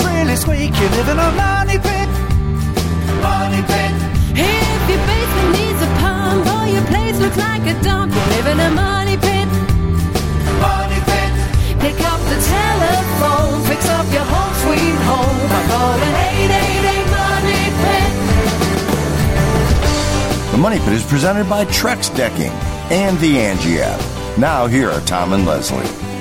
Your really squeak, you live in a money pit. Money pit. If your basement needs a pump or your place looks like a dump, you live in a money pit. Money pit. Pick up the telephone, fix up your home sweet home by calling 888 Money Pit. The Money Pit is presented by Trex Decking and the Angie app. Now, here are Tom and Leslie.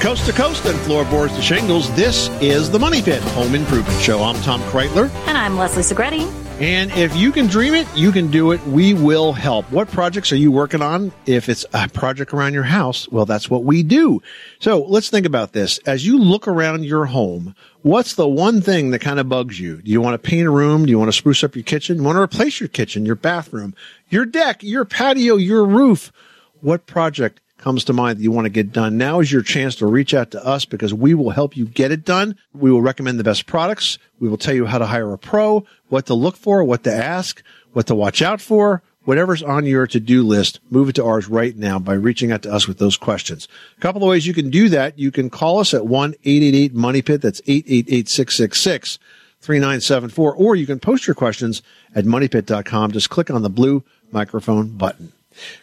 Coast to coast and floorboards to shingles, this is the Money Pit Home Improvement Show. I'm Tom Kraeutler. And I'm Leslie Segrete. And if you can dream it, you can do it. We will help. What projects are you working on? If it's a project around your house, well, that's what we do. So let's think about this. As you look around your home, what's the one thing that kind of bugs you? Do you want to paint a room? Do you want to spruce up your kitchen? You want to replace your kitchen, your bathroom, your deck, your patio, your roof? What project comes to mind that you want to get done? Now is your chance to reach out to us because we will help you get it done. We will recommend the best products. We will tell you how to hire a pro, what to look for, what to ask, what to watch out for. Whatever's on your to-do list, move it to ours right now by reaching out to us with those questions. A couple of ways you can do that. You can call us at 1-888-MONEYPIT. That's 888-666-3974. Or you can post your questions at moneypit.com. Just click on the blue microphone button.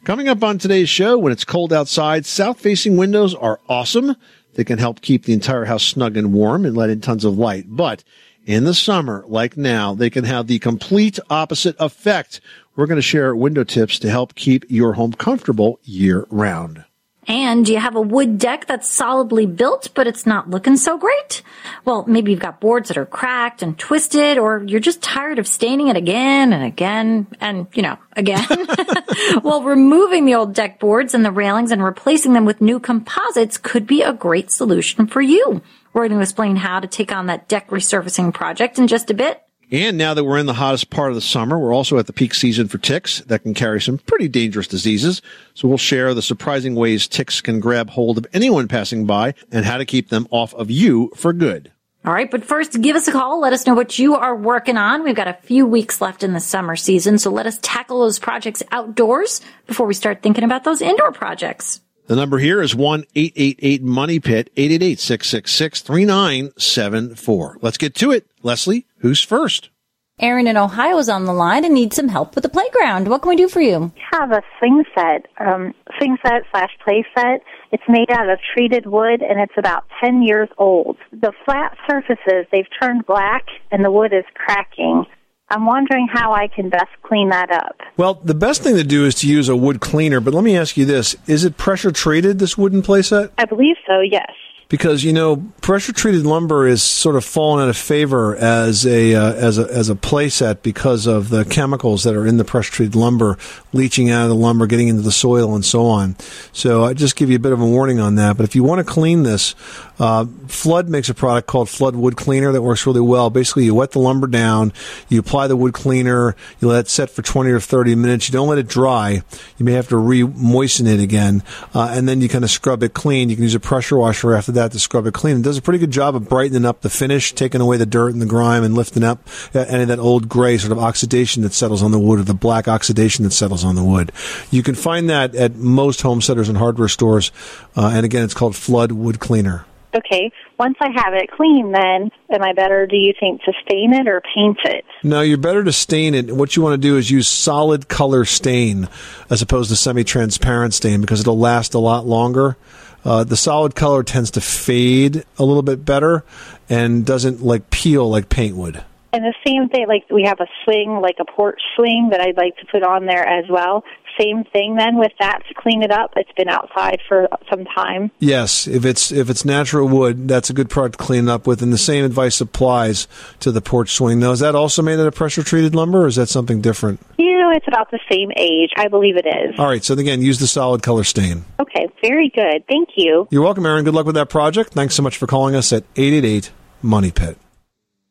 Coming up on today's show, when it's cold outside, south facing windows are awesome. They can help keep the entire house snug and warm and let in tons of light. But in the summer, like now, they can have the complete opposite effect. We're going to share window tips to help keep your home comfortable year round. And do you have a wood deck that's solidly built, but it's not looking so great? Well, maybe you've got boards that are cracked and twisted, or you're just tired of staining it again and again and, you know, again. well, removing the old deck boards and the railings and replacing them with new composites could be a great solution for you. We're going to explain how to take on that deck resurfacing project in just a bit. And now that we're in the hottest part of the summer, we're also at the peak season for ticks that can carry some pretty dangerous diseases. So we'll share the surprising ways ticks can grab hold of anyone passing by and how to keep them off of you for good. All right, but first, give us a call. Let us know what you are working on. We've got a few weeks left in the summer season, so let us tackle those projects outdoors before we start thinking about those indoor projects. The number here is 1-888-MONEY-PIT, 888-666-3974. Let's get to it. Leslie, who's first? Erin in Ohio is on the line and needs some help with the playground. What can we do for you? have a swing set, um, swing set slash play set. It's made out of treated wood and it's about 10 years old. The flat surfaces, they've turned black and the wood is cracking. I'm wondering how I can best clean that up. Well, the best thing to do is to use a wood cleaner, but let me ask you this. Is it pressure treated, this wooden playset? I believe so, yes. Because, you know, pressure treated lumber is sort of fallen out of favor as a, uh, as a, as a playset because of the chemicals that are in the pressure treated lumber leaching out of the lumber, getting into the soil and so on. So I just give you a bit of a warning on that. But if you want to clean this, uh, Flood makes a product called Flood Wood Cleaner that works really well. Basically, you wet the lumber down, you apply the wood cleaner, you let it set for 20 or 30 minutes. You don't let it dry. You may have to re-moisten it again, uh, and then you kind of scrub it clean. You can use a pressure washer after that to scrub it clean. It does a pretty good job of brightening up the finish, taking away the dirt and the grime, and lifting up uh, any of that old gray sort of oxidation that settles on the wood or the black oxidation that settles on the wood. You can find that at most home centers and hardware stores, uh, and again, it's called Flood Wood Cleaner. Okay, once I have it clean, then am I better, do you think, to stain it or paint it? No, you're better to stain it. What you want to do is use solid color stain as opposed to semi-transparent stain because it'll last a lot longer. Uh, the solid color tends to fade a little bit better and doesn't like peel like paint would. And the same thing, like we have a swing, like a porch swing that I'd like to put on there as well. Same thing then with that to clean it up. It's been outside for some time. Yes, if it's if it's natural wood, that's a good product to clean up with. And the same advice applies to the porch swing. Now, is that also made out of pressure treated lumber, or is that something different? You know, it's about the same age. I believe it is. All right. So again, use the solid color stain. Okay, Very good. Thank you. You're welcome, Erin. Good luck with that project. Thanks so much for calling us at 888 Money Pit.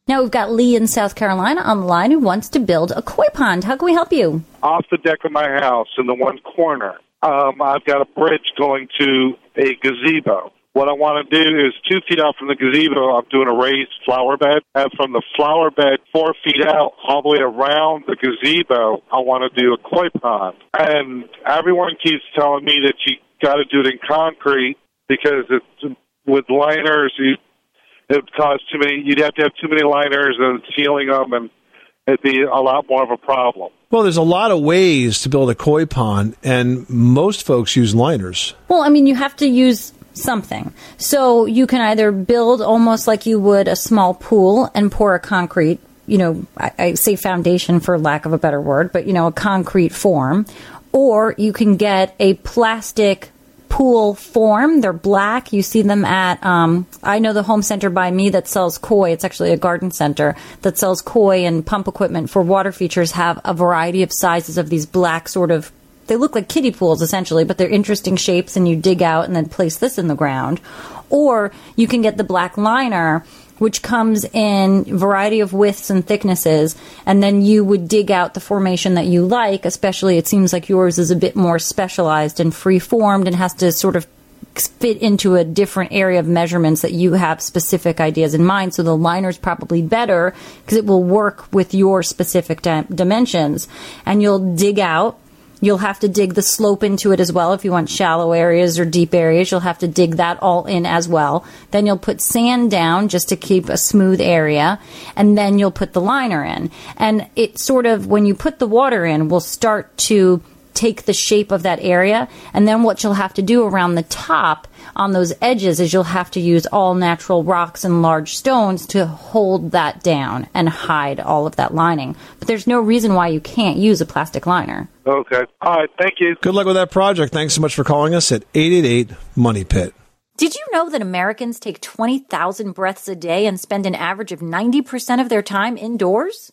Now we've got Lee in South Carolina on the line who wants to build a koi pond. How can we help you? off the deck of my house in the one corner. Um, I've got a bridge going to a gazebo. What I want to do is two feet out from the gazebo, I'm doing a raised flower bed. And from the flower bed, four feet out, all the way around the gazebo, I want to do a koi pond. And everyone keeps telling me that you got to do it in concrete because it's with liners, you, it would cause too many, you'd have to have too many liners and sealing them, and it'd be a lot more of a problem. Well, there's a lot of ways to build a koi pond, and most folks use liners. Well, I mean, you have to use something. So you can either build almost like you would a small pool and pour a concrete, you know, I, I say foundation for lack of a better word, but you know, a concrete form. Or you can get a plastic pool form. They're black. You see them at, um, I know the home center by me that sells koi. It's actually a garden center that sells koi and pump equipment for water features have a variety of sizes of these black sort of they look like kiddie pools essentially, but they're interesting shapes and you dig out and then place this in the ground. Or you can get the black liner, which comes in variety of widths and thicknesses, and then you would dig out the formation that you like, especially it seems like yours is a bit more specialized and free formed and has to sort of fit into a different area of measurements that you have specific ideas in mind. So the liner is probably better because it will work with your specific di- dimensions. And you'll dig out You'll have to dig the slope into it as well. If you want shallow areas or deep areas, you'll have to dig that all in as well. Then you'll put sand down just to keep a smooth area. And then you'll put the liner in. And it sort of, when you put the water in, will start to take the shape of that area. And then what you'll have to do around the top on those edges is you'll have to use all natural rocks and large stones to hold that down and hide all of that lining. But there's no reason why you can't use a plastic liner. Okay. All right. Thank you. Good luck with that project. Thanks so much for calling us at 888 Money Pit. Did you know that Americans take 20,000 breaths a day and spend an average of 90% of their time indoors?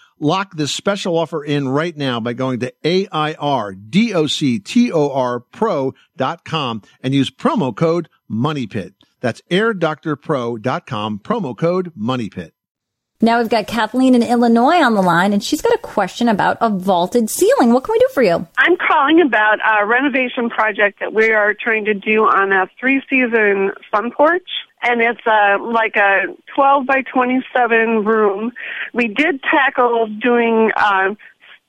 Lock this special offer in right now by going to A-I-R-D-O-C-T-O-R pro.com and use promo code MONEYPIT. That's airdoctorpro.com, promo code MONEYPIT. Now we've got Kathleen in Illinois on the line, and she's got a question about a vaulted ceiling. What can we do for you? I'm calling about a renovation project that we are trying to do on a three season sun porch. And it's uh, like a 12 by 27 room. We did tackle doing uh,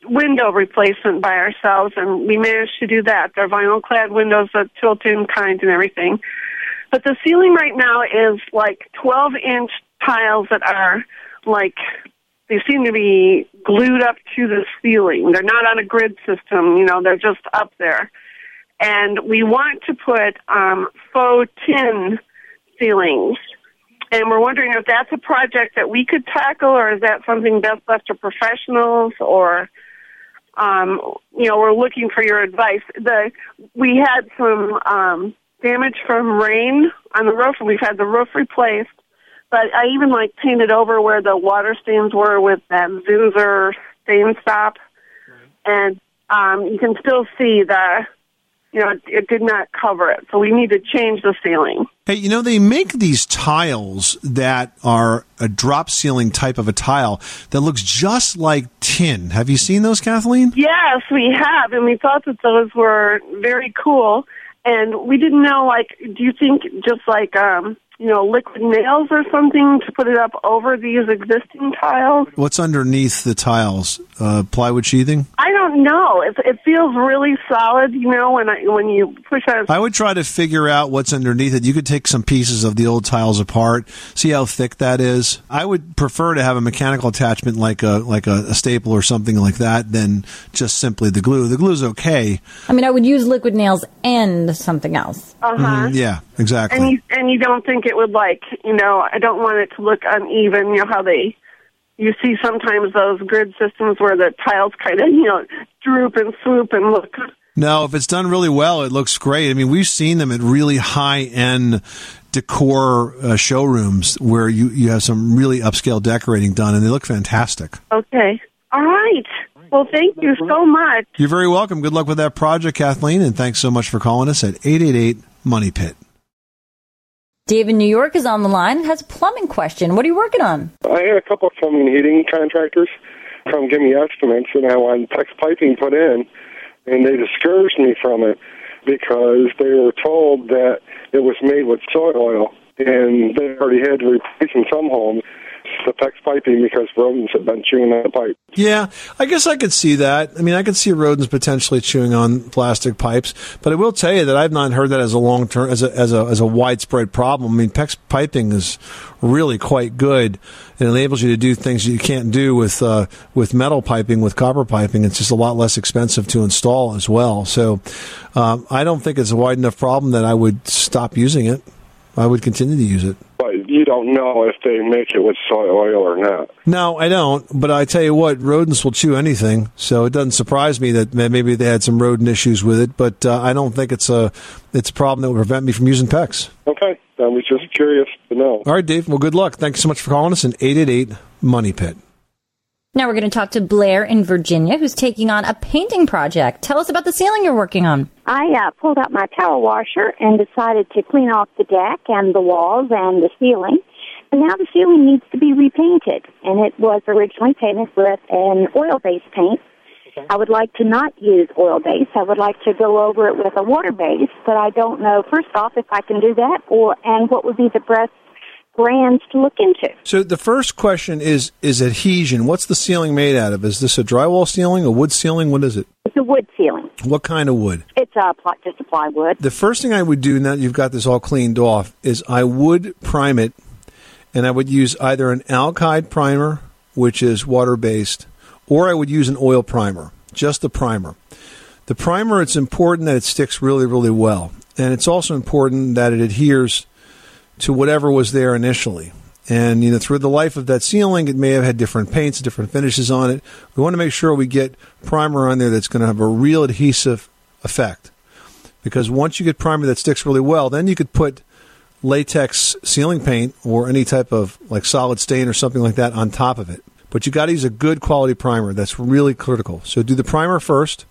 window replacement by ourselves, and we managed to do that. They're vinyl clad windows that tilt in kind and everything. But the ceiling right now is like 12 inch tiles that are like they seem to be glued up to the ceiling. They're not on a grid system, you know, they're just up there. And we want to put um, faux tin ceilings. And we're wondering if that's a project that we could tackle, or is that something best left to professionals, or um, you know, we're looking for your advice. The we had some um, damage from rain on the roof, and we've had the roof replaced. But I even like painted over where the water stains were with that Zinsser stain stop, and um, you can still see the, you know, it, it did not cover it. So we need to change the ceiling. Hey, you know, they make these tiles that are a drop ceiling type of a tile that looks just like tin. Have you seen those, Kathleen? Yes, we have, and we thought that those were very cool. And we didn't know, like, do you think just like, um, you know, liquid nails or something to put it up over these existing tiles. What's underneath the tiles? Uh, plywood sheathing? I don't know. It, it feels really solid, you know, when I when you push on. I would try to figure out what's underneath it. You could take some pieces of the old tiles apart, see how thick that is. I would prefer to have a mechanical attachment like a like a, a staple or something like that than just simply the glue. The glue's okay. I mean, I would use liquid nails and something else. Uh huh. Mhm, yeah, exactly. And you and you don't think it would like you know I don't want it to look uneven. You know how they you see sometimes those grid systems where the tiles kind of you know droop and swoop and look. No, if it's done really well, it looks great. I mean, we've seen them at really high end decor uh, showrooms where you, you have some really upscale decorating done, and they look fantastic. Okay. All right. Well, thank you so much. You're very welcome. Good luck with that project, Kathleen, and thanks so much for calling us at 888 Money Pit. Dave in New York is on the line and has a plumbing question. What are you working on? I had a couple of plumbing heating contractors come give me estimates, and I wanted PEX piping put in, and they discouraged me from it because they were told that it was made with soy oil, and they already had to replace in some homes the PEX piping because rodents had been chewing on the pipe. Yeah, I guess I could see that. I mean, I could see rodents potentially chewing on plastic pipes, but I will tell you that I've not heard that as a long term, as a, as a, as a widespread problem. I mean, PEX piping is really quite good. It enables you to do things that you can't do with, uh, with metal piping, with copper piping. It's just a lot less expensive to install as well. So, um, I don't think it's a wide enough problem that I would stop using it. I would continue to use it. But you don't know if they make it with soy oil or not. No, I don't. But I tell you what, rodents will chew anything, so it doesn't surprise me that maybe they had some rodent issues with it. But uh, I don't think it's a it's a problem that would prevent me from using PEX. Okay, I was just curious to know. All right, Dave. Well, good luck. Thanks so much for calling us. An eight eight eight Money Pit. Now we're going to talk to Blair in Virginia, who's taking on a painting project. Tell us about the ceiling you're working on. I uh, pulled out my power washer and decided to clean off the deck and the walls and the ceiling. And now the ceiling needs to be repainted. And it was originally painted with an oil-based paint. I would like to not use oil-based. I would like to go over it with a water-based, but I don't know, first off, if I can do that or, and what would be the best brands to look into. So the first question is is adhesion. What's the ceiling made out of? Is this a drywall ceiling, a wood ceiling? What is it? It's a wood ceiling. What kind of wood? It's uh, pl- just a plywood. The first thing I would do now that you've got this all cleaned off is I would prime it, and I would use either an alkyd primer, which is water based, or I would use an oil primer, just the primer. The primer, it's important that it sticks really, really well, and it's also important that it adheres to whatever was there initially. And you know, through the life of that ceiling, it may have had different paints, different finishes on it. We want to make sure we get primer on there that's going to have a real adhesive effect. Because once you get primer that sticks really well, then you could put latex ceiling paint or any type of like solid stain or something like that on top of it. But you got to use a good quality primer. That's really critical. So do the primer first.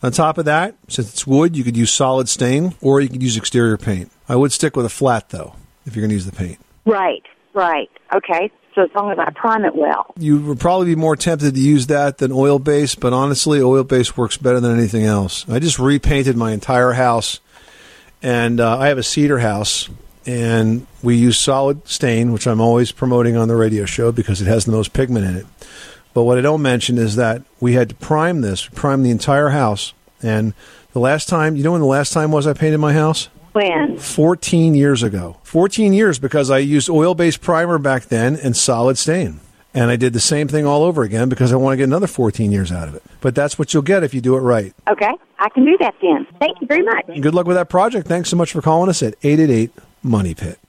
On top of that, since it's wood, you could use solid stain or you could use exterior paint. I would stick with a flat though if you're going to use the paint. Right, right. Okay. So as long as I prime it well. You would probably be more tempted to use that than oil based, but honestly, oil based works better than anything else. I just repainted my entire house, and uh, I have a cedar house, and we use solid stain, which I'm always promoting on the radio show because it has the most pigment in it. But what I don't mention is that we had to prime this, prime the entire house, and the last time, you know when the last time was I painted my house? When? 14 years ago. 14 years because I used oil based primer back then and solid stain. And I did the same thing all over again because I want to get another 14 years out of it. But that's what you'll get if you do it right. Okay. I can do that then. Thank you very much. Good luck with that project. Thanks so much for calling us at 888 Money Pit.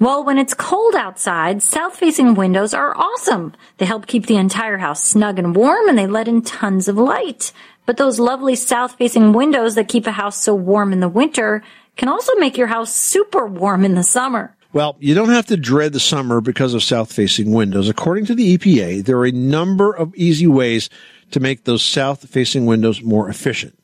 Well, when it's cold outside, south facing windows are awesome. They help keep the entire house snug and warm and they let in tons of light. But those lovely south facing windows that keep a house so warm in the winter can also make your house super warm in the summer. Well, you don't have to dread the summer because of south facing windows. According to the EPA, there are a number of easy ways to make those south facing windows more efficient.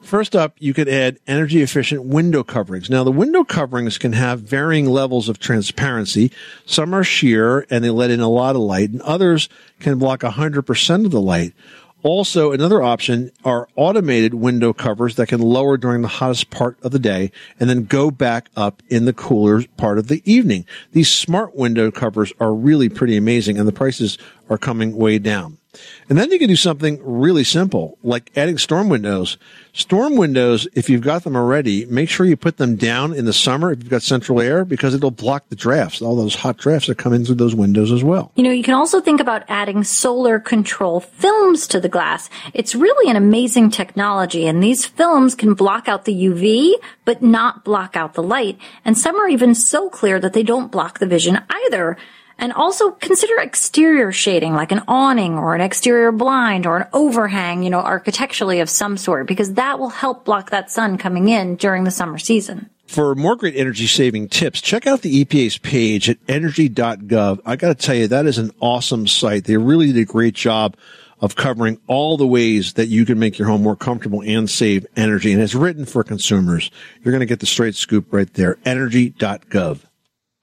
First up, you could add energy efficient window coverings. Now, the window coverings can have varying levels of transparency. Some are sheer and they let in a lot of light, and others can block 100% of the light. Also, another option are automated window covers that can lower during the hottest part of the day and then go back up in the cooler part of the evening. These smart window covers are really pretty amazing and the prices are coming way down. And then you can do something really simple, like adding storm windows. Storm windows, if you've got them already, make sure you put them down in the summer if you've got central air because it'll block the drafts, all those hot drafts that come in through those windows as well. You know, you can also think about adding solar control films to the glass. It's really an amazing technology, and these films can block out the UV, but not block out the light. And some are even so clear that they don't block the vision either. And also consider exterior shading, like an awning or an exterior blind or an overhang, you know, architecturally of some sort, because that will help block that sun coming in during the summer season. For more great energy saving tips, check out the EPA's page at energy.gov. I got to tell you, that is an awesome site. They really did a great job of covering all the ways that you can make your home more comfortable and save energy. And it's written for consumers. You're going to get the straight scoop right there. Energy.gov.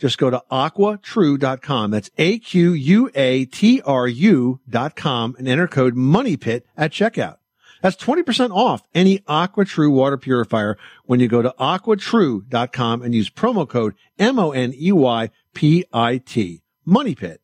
Just go to aquatru.com. That's A-Q-U-A-T-R-U dot com and enter code MONEYPIT at checkout. That's 20% off any AquaTru water purifier when you go to aquatru.com and use promo code M-O-N-E-Y-P-I-T. Money Pit.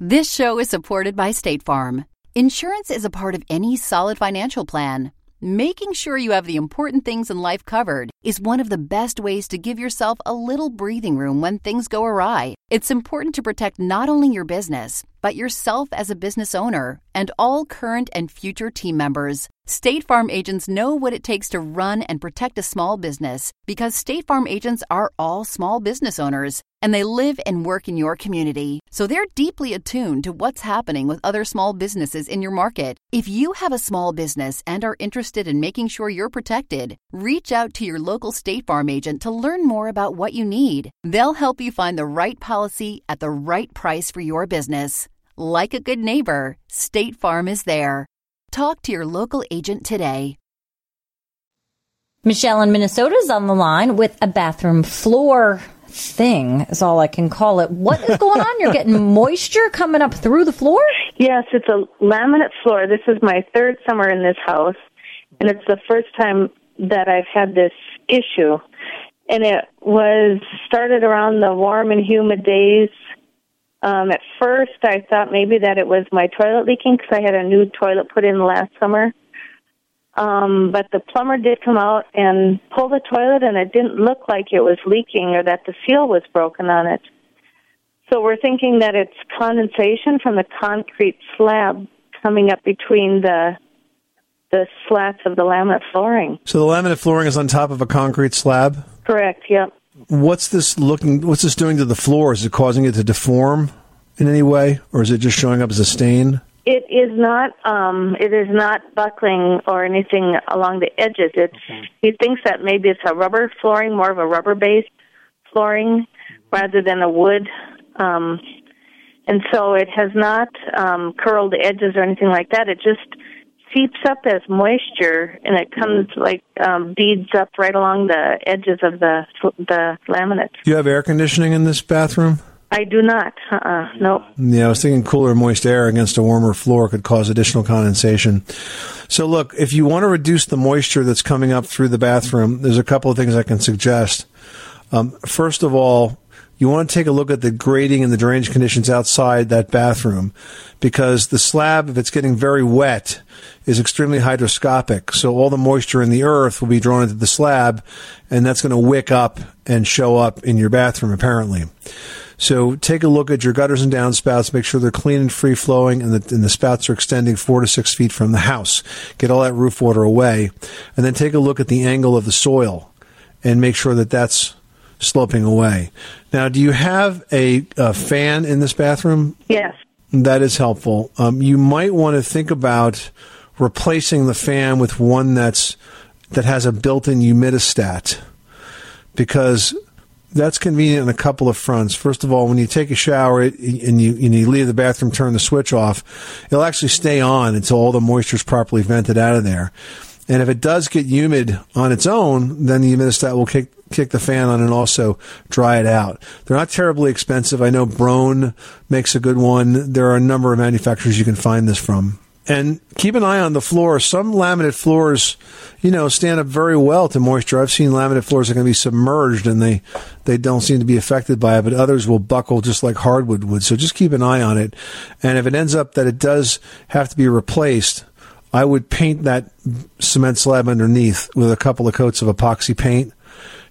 This show is supported by State Farm. Insurance is a part of any solid financial plan. Making sure you have the important things in life covered is one of the best ways to give yourself a little breathing room when things go awry. It's important to protect not only your business, but yourself as a business owner and all current and future team members. State Farm agents know what it takes to run and protect a small business because State Farm agents are all small business owners and they live and work in your community. So they're deeply attuned to what's happening with other small businesses in your market. If you have a small business and are interested in making sure you're protected, reach out to your local State Farm agent to learn more about what you need. They'll help you find the right policy at the right price for your business. Like a good neighbor, State Farm is there. Talk to your local agent today. Michelle in Minnesota is on the line with a bathroom floor thing, is all I can call it. What is going on? You're getting moisture coming up through the floor? Yes, it's a laminate floor. This is my third summer in this house, and it's the first time that I've had this issue. And it was started around the warm and humid days. Um, at first, I thought maybe that it was my toilet leaking because I had a new toilet put in last summer. Um, but the plumber did come out and pull the toilet, and it didn't look like it was leaking or that the seal was broken on it. So we're thinking that it's condensation from the concrete slab coming up between the the slats of the laminate flooring. So the laminate flooring is on top of a concrete slab? Correct, yep. What's this looking what's this doing to the floor? Is it causing it to deform in any way or is it just showing up as a stain? It is not um it is not buckling or anything along the edges. It's he thinks that maybe it's a rubber flooring, more of a rubber based flooring, rather than a wood. Um, and so it has not um, curled edges or anything like that. It just seeps up as moisture, and it comes like um, beads up right along the edges of the the laminate. Do you have air conditioning in this bathroom? I do not. Uh-uh. Nope. Yeah, I was thinking cooler, moist air against a warmer floor could cause additional condensation. So, look, if you want to reduce the moisture that's coming up through the bathroom, there's a couple of things I can suggest. Um, first of all, you want to take a look at the grading and the drainage conditions outside that bathroom because the slab, if it's getting very wet, is extremely hydroscopic. So all the moisture in the earth will be drawn into the slab and that's going to wick up and show up in your bathroom apparently. So take a look at your gutters and downspouts, make sure they're clean and free flowing and the, and the spouts are extending four to six feet from the house. Get all that roof water away and then take a look at the angle of the soil and make sure that that's sloping away. Now, do you have a, a fan in this bathroom? Yes. That is helpful. Um, you might want to think about replacing the fan with one that's that has a built-in humidistat because that's convenient on a couple of fronts. First of all, when you take a shower and you, and you leave the bathroom, turn the switch off, it'll actually stay on until all the moisture is properly vented out of there. And if it does get humid on its own, then the humidistat will kick kick the fan on and also dry it out. They're not terribly expensive. I know Broan makes a good one. There are a number of manufacturers you can find this from. And keep an eye on the floor. Some laminate floors, you know, stand up very well to moisture. I've seen laminate floors that can be submerged and they, they don't seem to be affected by it, but others will buckle just like hardwood would. So just keep an eye on it. And if it ends up that it does have to be replaced, I would paint that cement slab underneath with a couple of coats of epoxy paint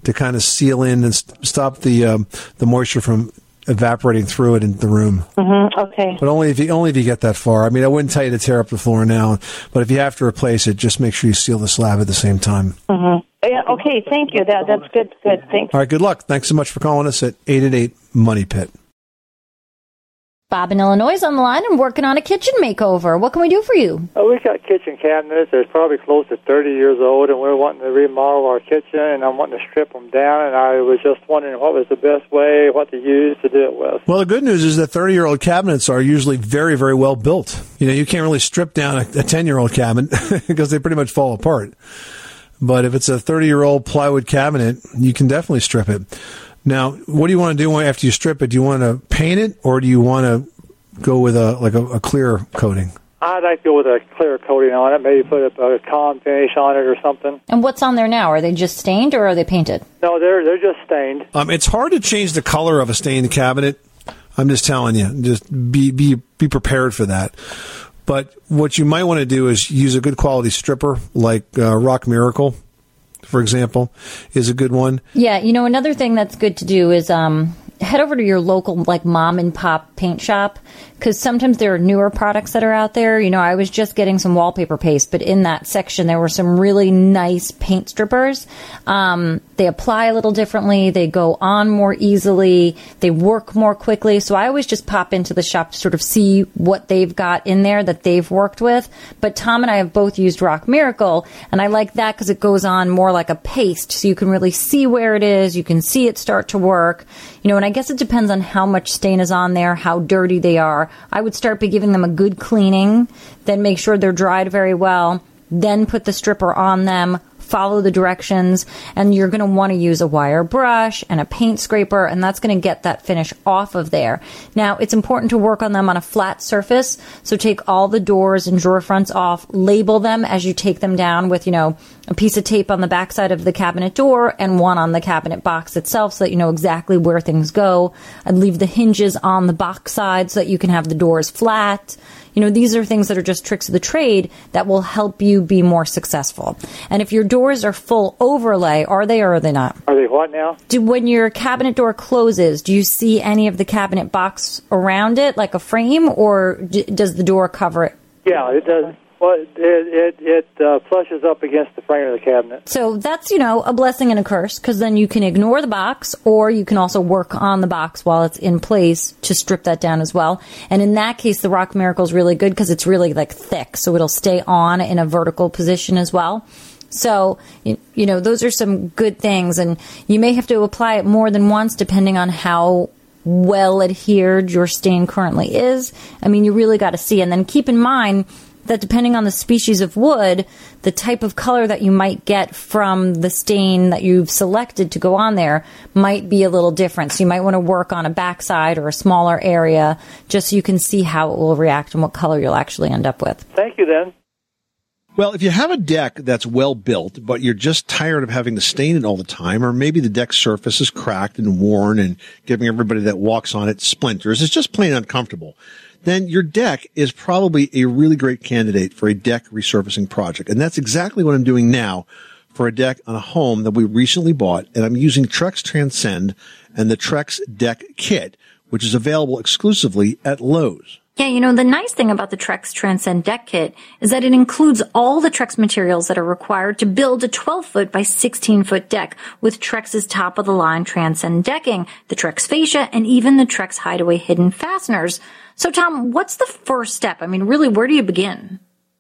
to kind of seal in and st- stop the um, the moisture from evaporating through it in the room. Mm-hmm. Okay. But only if you only if you get that far. I mean, I wouldn't tell you to tear up the floor now, but if you have to replace it, just make sure you seal the slab at the same time. Mm-hmm. Yeah. Okay. Thank you. That that's good. Good. Thanks. All right. Good luck. Thanks so much for calling us at eight eight eight Money Pit. Bob in Illinois is on the line and working on a kitchen makeover. What can we do for you? Oh, we've got kitchen cabinets. They're probably close to 30 years old, and we're wanting to remodel our kitchen, and I'm wanting to strip them down. And I was just wondering what was the best way, what to use to do it with. Well, the good news is that 30 year old cabinets are usually very, very well built. You know, you can't really strip down a 10 year old cabinet because they pretty much fall apart. But if it's a 30 year old plywood cabinet, you can definitely strip it. Now, what do you want to do after you strip it? Do you want to paint it or do you want to go with a like a, a clear coating? I'd like to go with a clear coating on it, maybe put a, a calm finish on it or something. And what's on there now? Are they just stained or are they painted? No, they're they're just stained. Um, it's hard to change the color of a stained cabinet. I'm just telling you, just be be be prepared for that. But what you might want to do is use a good quality stripper like uh, Rock Miracle, for example, is a good one. Yeah, you know, another thing that's good to do is um, head over to your local like mom and pop paint shop because sometimes there are newer products that are out there. You know, I was just getting some wallpaper paste, but in that section there were some really nice paint strippers. Um, they apply a little differently. They go on more easily. They work more quickly. So I always just pop into the shop to sort of see what they've got in there that they've worked with. But Tom and I have both used Rock Miracle, and I like that because it goes on more like a paste, so you can really see where it is. You can see it start to work. You know, and I guess it depends on how much stain is on there, how dirty they are. I would start by giving them a good cleaning, then make sure they're dried very well, then put the stripper on them, follow the directions, and you're going to want to use a wire brush and a paint scraper, and that's going to get that finish off of there. Now, it's important to work on them on a flat surface, so take all the doors and drawer fronts off, label them as you take them down with, you know, a piece of tape on the backside of the cabinet door and one on the cabinet box itself so that you know exactly where things go. I'd leave the hinges on the box side so that you can have the doors flat. You know, these are things that are just tricks of the trade that will help you be more successful. And if your doors are full overlay, are they or are they not? Are they what now? Do when your cabinet door closes, do you see any of the cabinet box around it, like a frame, or d- does the door cover it? Yeah, it does. Well, it it it uh, flushes up against the frame of the cabinet. So that's, you know, a blessing and a curse because then you can ignore the box or you can also work on the box while it's in place to strip that down as well. And in that case, the Rock Miracle is really good because it's really like thick. So it'll stay on in a vertical position as well. So, you, you know, those are some good things. And you may have to apply it more than once depending on how well adhered your stain currently is. I mean, you really got to see. And then keep in mind that depending on the species of wood, the type of color that you might get from the stain that you've selected to go on there might be a little different. So you might want to work on a backside or a smaller area just so you can see how it will react and what color you'll actually end up with. Thank you, then. Well, if you have a deck that's well built, but you're just tired of having to stain it all the time, or maybe the deck surface is cracked and worn and giving everybody that walks on it splinters, it's just plain uncomfortable, then your deck is probably a really great candidate for a deck resurfacing project. And that's exactly what I'm doing now for a deck on a home that we recently bought. And I'm using Trex Transcend and the Trex Deck Kit, which is available exclusively at Lowe's. Yeah, you know, the nice thing about the Trex Transcend Deck Kit is that it includes all the Trex materials that are required to build a 12 foot by 16 foot deck with Trex's top of the line Transcend decking, the Trex fascia, and even the Trex Hideaway hidden fasteners. So Tom, what's the first step? I mean, really, where do you begin?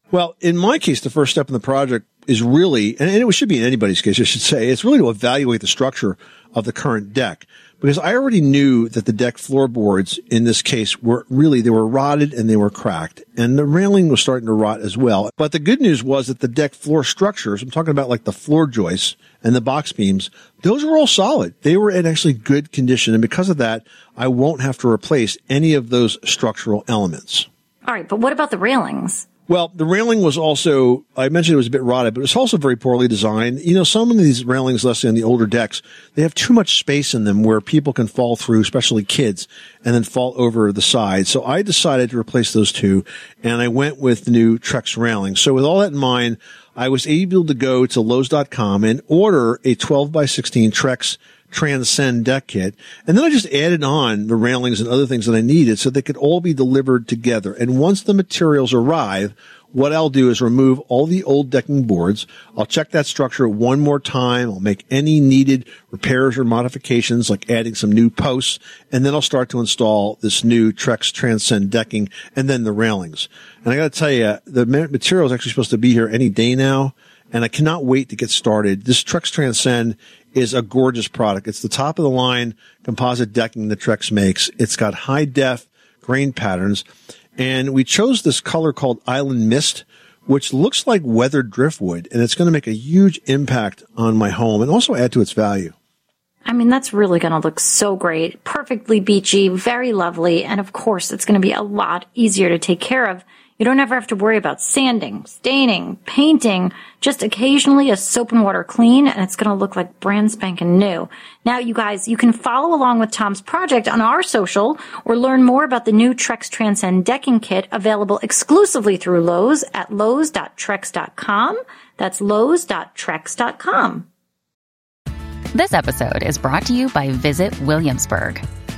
Well, in my case, the first step in the project is really, and it should be in anybody's case, I should say, it's really to evaluate the structure of the current deck because I already knew that the deck floorboards in this case were really, they were rotted and they were cracked and the railing was starting to rot as well. But the good news was that the deck floor structures, I'm talking about like the floor joists and the box beams, those were all solid. They were in actually good condition. And because of that, I won't have to replace any of those structural elements. All right, but what about the railings? Well, the railing was also, I mentioned it was a bit rotted, but it was also very poorly designed. You know, some of these railings, let's say on the older decks, they have too much space in them where people can fall through, especially kids, and then fall over the side. So I decided to replace those two, and I went with the new Trex railing. So with all that in mind, I was able to go to Lowe's.com and order a 12 by 16 Trex Transcend deck kit. And then I just added on the railings and other things that I needed so they could all be delivered together. And once the materials arrive, what I'll do is remove all the old decking boards. I'll check that structure one more time. I'll make any needed repairs or modifications, like adding some new posts, and then I'll start to install this new Trex Transcend decking and then the railings. And I got to tell you, the material is actually supposed to be here any day now, and I cannot wait to get started. This Trex Transcend is a gorgeous product. It's the top of the line composite decking that Trex makes. It's got high def grain patterns. And we chose this color called Island Mist, which looks like weathered driftwood. And it's going to make a huge impact on my home and also add to its value. I mean, that's really going to look so great. Perfectly beachy, very lovely. And of course, it's going to be a lot easier to take care of you don't ever have to worry about sanding, staining, painting, just occasionally a soap and water clean and it's going to look like brand spanking new. Now, you guys, you can follow along with Tom's project on our social or learn more about the new Trex Transcend decking kit available exclusively through Lowe's at lowes.trex.com. That's lowes.trex.com. This episode is brought to you by Visit Williamsburg.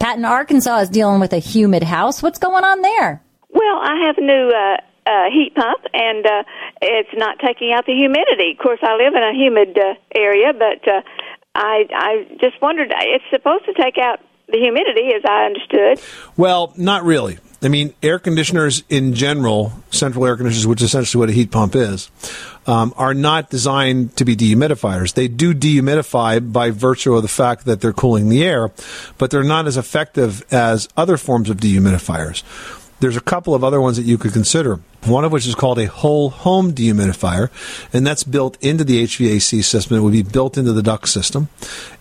Pat in Arkansas is dealing with a humid house. What's going on there? Well, I have a new uh, uh, heat pump, and uh, it's not taking out the humidity. Of course, I live in a humid uh, area, but uh, I I just wondered. It's supposed to take out the humidity, as I understood. Well, not really. I mean, air conditioners in general, central air conditioners, which is essentially what a heat pump is, um, are not designed to be dehumidifiers. They do dehumidify by virtue of the fact that they're cooling the air, but they're not as effective as other forms of dehumidifiers. There's a couple of other ones that you could consider. One of which is called a whole home dehumidifier, and that's built into the HVAC system. It would be built into the duct system,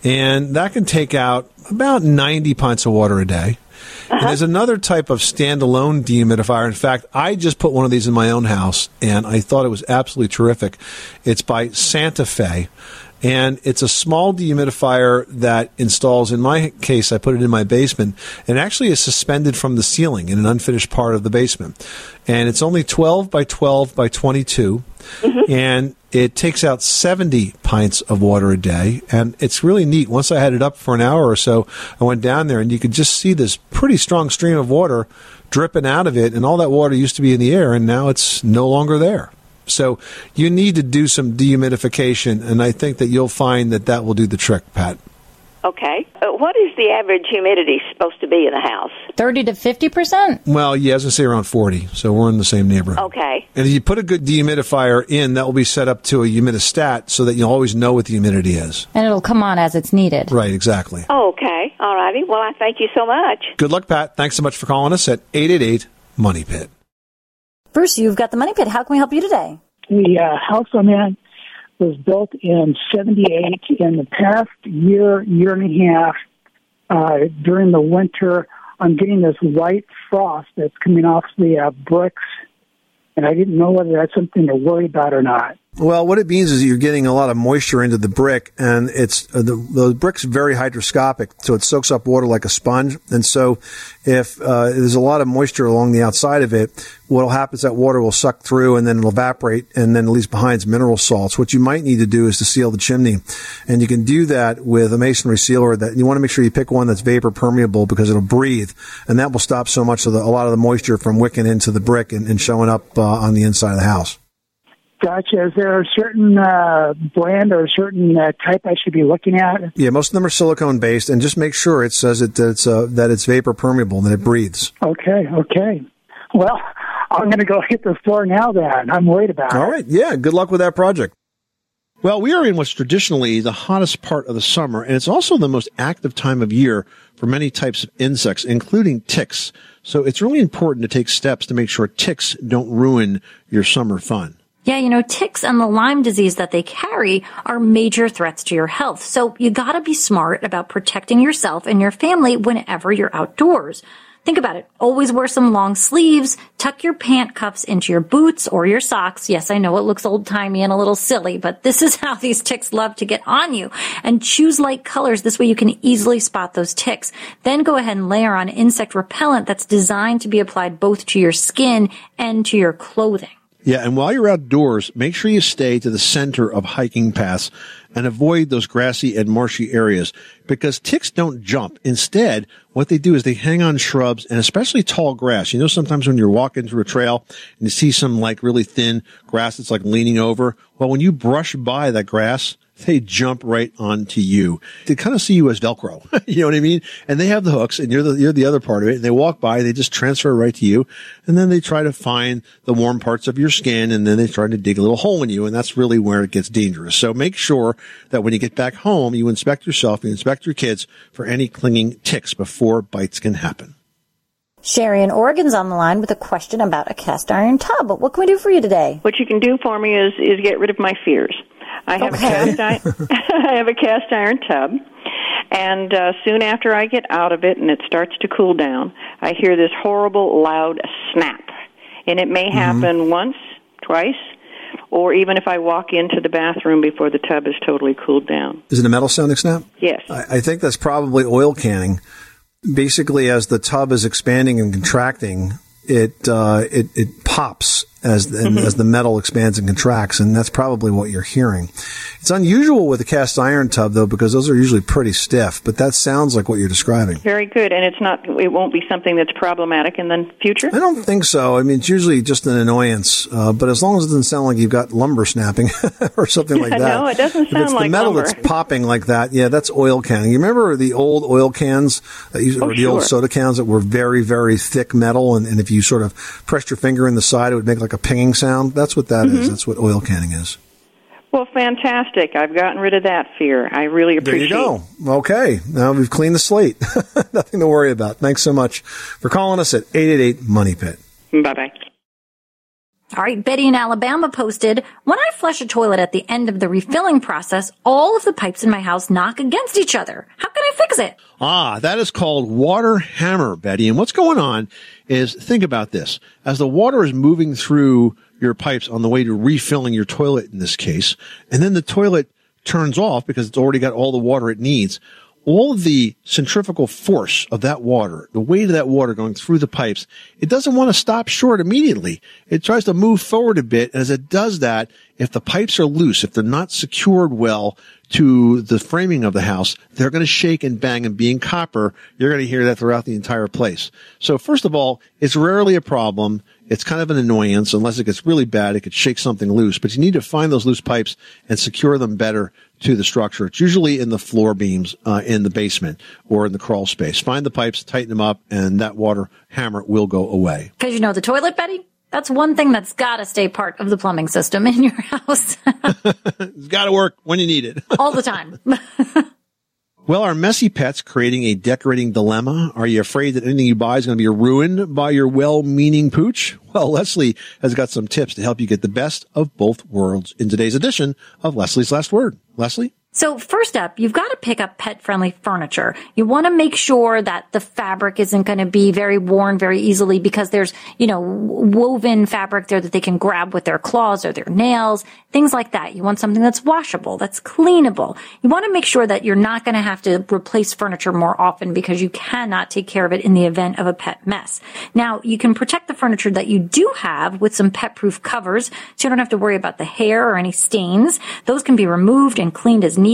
and that can take out about 90 pints of water a day And uh-huh. there's another type of standalone dehumidifier. In fact, I just put one of these in my own house, and I thought it was absolutely terrific. It's by Santa Fe. And it's a small dehumidifier that installs, in my case, I put it in my basement, and actually is suspended from the ceiling in an unfinished part of the basement. And it's only 12 by 12 by 22, mm-hmm. and it takes out 70 pints of water a day. And it's really neat. Once I had it up for an hour or so, I went down there, and you could just see this pretty strong stream of water dripping out of it, and all that water used to be in the air, and now it's no longer there. So you need to do some dehumidification, and I think that you'll find that that will do the trick, Pat. Okay. Uh, what is the average humidity supposed to be in a house? 30 to 50%? Well, yeah, I was going to say around 40, so we're in the same neighborhood. Okay. And if you put a good dehumidifier in, that will be set up to a humidistat so that you'll always know what the humidity is. And it'll come on as it's needed. Right, exactly. Oh, okay. All righty. Well, I thank you so much. Good luck, Pat. Thanks so much for calling us at 888 Money Pit. Bruce, you've got the Money Pit. How can we help you today? The uh, house I'm in was built in 78. In the past year, year and a half, uh, during the winter, I'm getting this white frost that's coming off the uh, bricks, and I didn't know whether that's something to worry about or not. Well, what it means is you're getting a lot of moisture into the brick, and it's uh, the, the brick's very hydroscopic, so it soaks up water like a sponge. And so, if uh, there's a lot of moisture along the outside of it, what will happen is that water will suck through, and then it'll evaporate, and then it leaves behind mineral salts. What you might need to do is to seal the chimney, and you can do that with a masonry sealer. That you want to make sure you pick one that's vapor permeable because it'll breathe, and that will stop so much of the, a lot of the moisture from wicking into the brick and, and showing up uh, on the inside of the house. Gotcha. Is there a certain uh, brand or a certain uh, type I should be looking at? Yeah, most of them are silicone based, and just make sure it says it, that it's uh, that it's vapor permeable and that it breathes. Okay, okay. Well, I'm going to go hit the floor now then. I'm worried about All it. right, yeah. Good luck with that project. Well, we are in what's traditionally the hottest part of the summer, and it's also the most active time of year for many types of insects, including ticks. So it's really important to take steps to make sure ticks don't ruin your summer fun. Yeah, you know, ticks and the Lyme disease that they carry are major threats to your health. So you gotta be smart about protecting yourself and your family whenever you're outdoors. Think about it. Always wear some long sleeves, tuck your pant cuffs into your boots or your socks. Yes, I know it looks old timey and a little silly, but this is how these ticks love to get on you. And choose light colors. This way you can easily spot those ticks. Then go ahead and layer on insect repellent that's designed to be applied both to your skin and to your clothing. Yeah, and while you're outdoors, make sure you stay to the center of hiking paths and avoid those grassy and marshy areas because ticks don't jump. Instead, what they do is they hang on shrubs and especially tall grass. You know, sometimes when you're walking through a trail and you see some like really thin grass that's like leaning over, well, when you brush by that grass, they jump right onto you. They kind of see you as Velcro. you know what I mean? And they have the hooks and you're the, you're the other part of it. And they walk by, they just transfer right to you. And then they try to find the warm parts of your skin and then they try to dig a little hole in you. And that's really where it gets dangerous. So make sure that when you get back home, you inspect yourself, you inspect your kids for any clinging ticks before bites can happen. Sherry in Oregon's on the line with a question about a cast iron tub. What can we do for you today? What you can do for me is is get rid of my fears. I have Okay. a cast iron, I have a cast iron tub, and uh, soon after I get out of it and it starts to cool down, I hear this horrible loud snap, and it may happen once, twice, or even if I walk into the bathroom before the tub is totally cooled down. Is it a metal sounding snap? Yes. I, I think that's probably oil canning. Basically, as the tub is expanding and contracting, it uh, it, it pops as and as the metal expands and contracts, and that's probably what you're hearing. It's unusual with a cast iron tub though, because those are usually pretty stiff. But that sounds like what you're describing. Very good, and it's not. It won't be something that's problematic in the future. I don't think so. I mean, it's usually just an annoyance, uh, but as long as it doesn't sound like you've got lumber snapping or something like that. No, it doesn't sound it's like the metal lumber. that's popping like that. Yeah, that's oil canning. You remember the old oil cans, that used, Oh, or the old soda cans that were very, very thick metal, and, and if you sort of pressed your finger in the side, it would make like a pinging sound. That's what that is. Mhm. That's what oil canning is. Well, fantastic! I've gotten rid of that fear. I really appreciate it. There you go. Okay, now we've cleaned the slate. Nothing to worry about. Thanks so much for calling us at eight eight eight Money Pit. Bye bye. All right, Betty in Alabama posted, when I flush a toilet at the end of the refilling process, all of the pipes in my house knock against each other. How can I fix it? Ah, that is called water hammer, Betty. And what's going on is think about this. As the water is moving through your pipes on the way to refilling your toilet in this case, and then the toilet turns off because it's already got all the water it needs. All the centrifugal force of that water, the weight of that water going through the pipes, it doesn't want to stop short immediately. It tries to move forward a bit. And as it does that, if the pipes are loose, if they're not secured well to the framing of the house, they're going to shake and bang and being copper, you're going to hear that throughout the entire place. So first of all, it's rarely a problem. It's kind of an annoyance unless it gets really bad. It could shake something loose, but you need to find those loose pipes and secure them better to the structure. It's usually in the floor beams, uh, in the basement or in the crawl space. Find the pipes, tighten them up, and that water hammer will go away. Because you know the toilet, Betty? That's one thing that's got to stay part of the plumbing system in your house it's got to work when you need it. all the time. Well, are messy pets creating a decorating dilemma? Are you afraid that anything you buy is going to be ruined by your well-meaning pooch? Well, Leslie has got some tips to help you get the best of both worlds in today's edition of Leslie's Last Word. Leslie? So first up, you've got to pick up pet friendly furniture. You want to make sure that the fabric isn't going to be very worn very easily because there's, you know, woven fabric there that they can grab with their claws or their nails, things like that. You want something that's washable, that's cleanable. You want to make sure that you're not going to have to replace furniture more often because you cannot take care of it in the event of a pet mess. Now, you can protect the furniture that you do have with some pet proof covers so you don't have to worry about the hair or any stains. Those can be removed and cleaned as needed.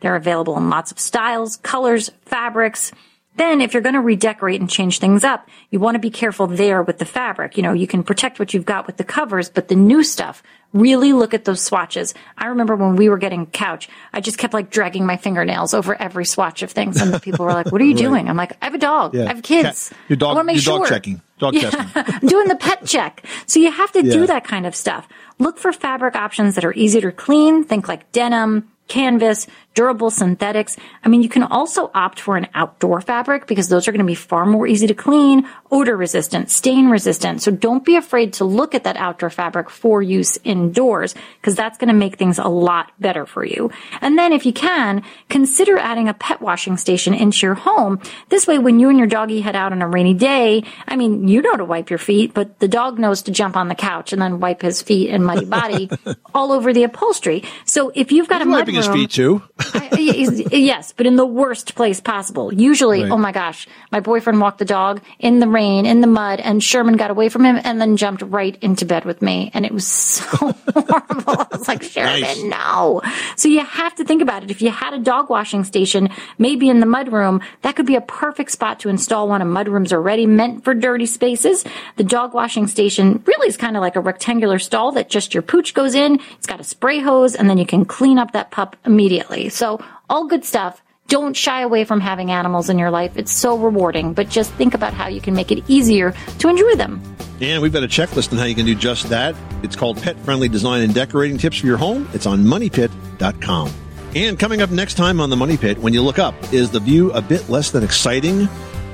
They're available in lots of styles, colors, fabrics. Then if you're going to redecorate and change things up, you want to be careful there with the fabric. You know, you can protect what you've got with the covers, but the new stuff, really look at those swatches. I remember when we were getting couch, I just kept like dragging my fingernails over every swatch of things. And people were like, what are you Right. doing? I'm like, I have a dog. Yeah. I have kids. Cat- your dog- I want to make your dog sure. checking. Dog yeah. testing. I'm doing the pet check. So you have to Yeah. do that kind of stuff. Look for fabric options that are easy to clean. Think like denim, canvas, durable synthetics. I mean, you can also opt for an outdoor fabric because those are going to be far more easy to clean, odor resistant, stain resistant. So don't be afraid to look at that outdoor fabric for use indoors because that's going to make things a lot better for you. And then if you can, consider adding a pet washing station into your home. This way, when you and your doggy head out on a rainy day, I mean, you know to wipe your feet, but the dog knows to jump on the couch and then wipe his feet and muddy body all over the upholstery. So if you've got a Wiping his feet too. I- yes, but in the worst place possible. Usually, Right. oh my gosh, my boyfriend walked the dog in the rain, in the mud, and Sherman got away from him and then jumped right into bed with me. And it was so horrible. I was like, Sherman, Nice. no. So you have to think about it. If you had a dog washing station, maybe in the mudroom, that could be a perfect spot to install one. A mudroom's are already meant for dirty spaces. The dog washing station really is kind of like a rectangular stall that just your pooch goes in. It's got a spray hose and then you can clean up that pup immediately. So all good stuff. Don't shy away from having animals in your life. It's so rewarding, but just think about how you can make it easier to enjoy them. And we've got a checklist on how you can do just that. It's called Pet Friendly Design and Decorating Tips for Your Home. It's on moneypit.com. And coming up next time on the Money Pit, when you look up, is the view a bit less than exciting?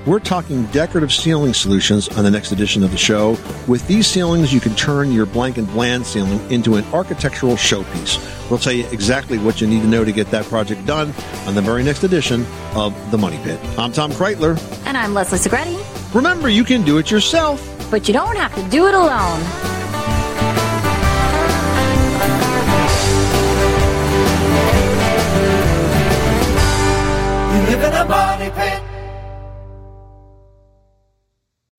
We're talking decorative ceiling solutions on the next edition of the show. With these ceilings, you can turn your blank and bland ceiling into an architectural showpiece. We'll tell you exactly what you need to know to get that project done on the very next edition of The Money Pit. I'm Tom Kraeutler. And I'm Leslie Segrete. Remember, you can do it yourself. But you don't have to do it alone. You live in a money pit.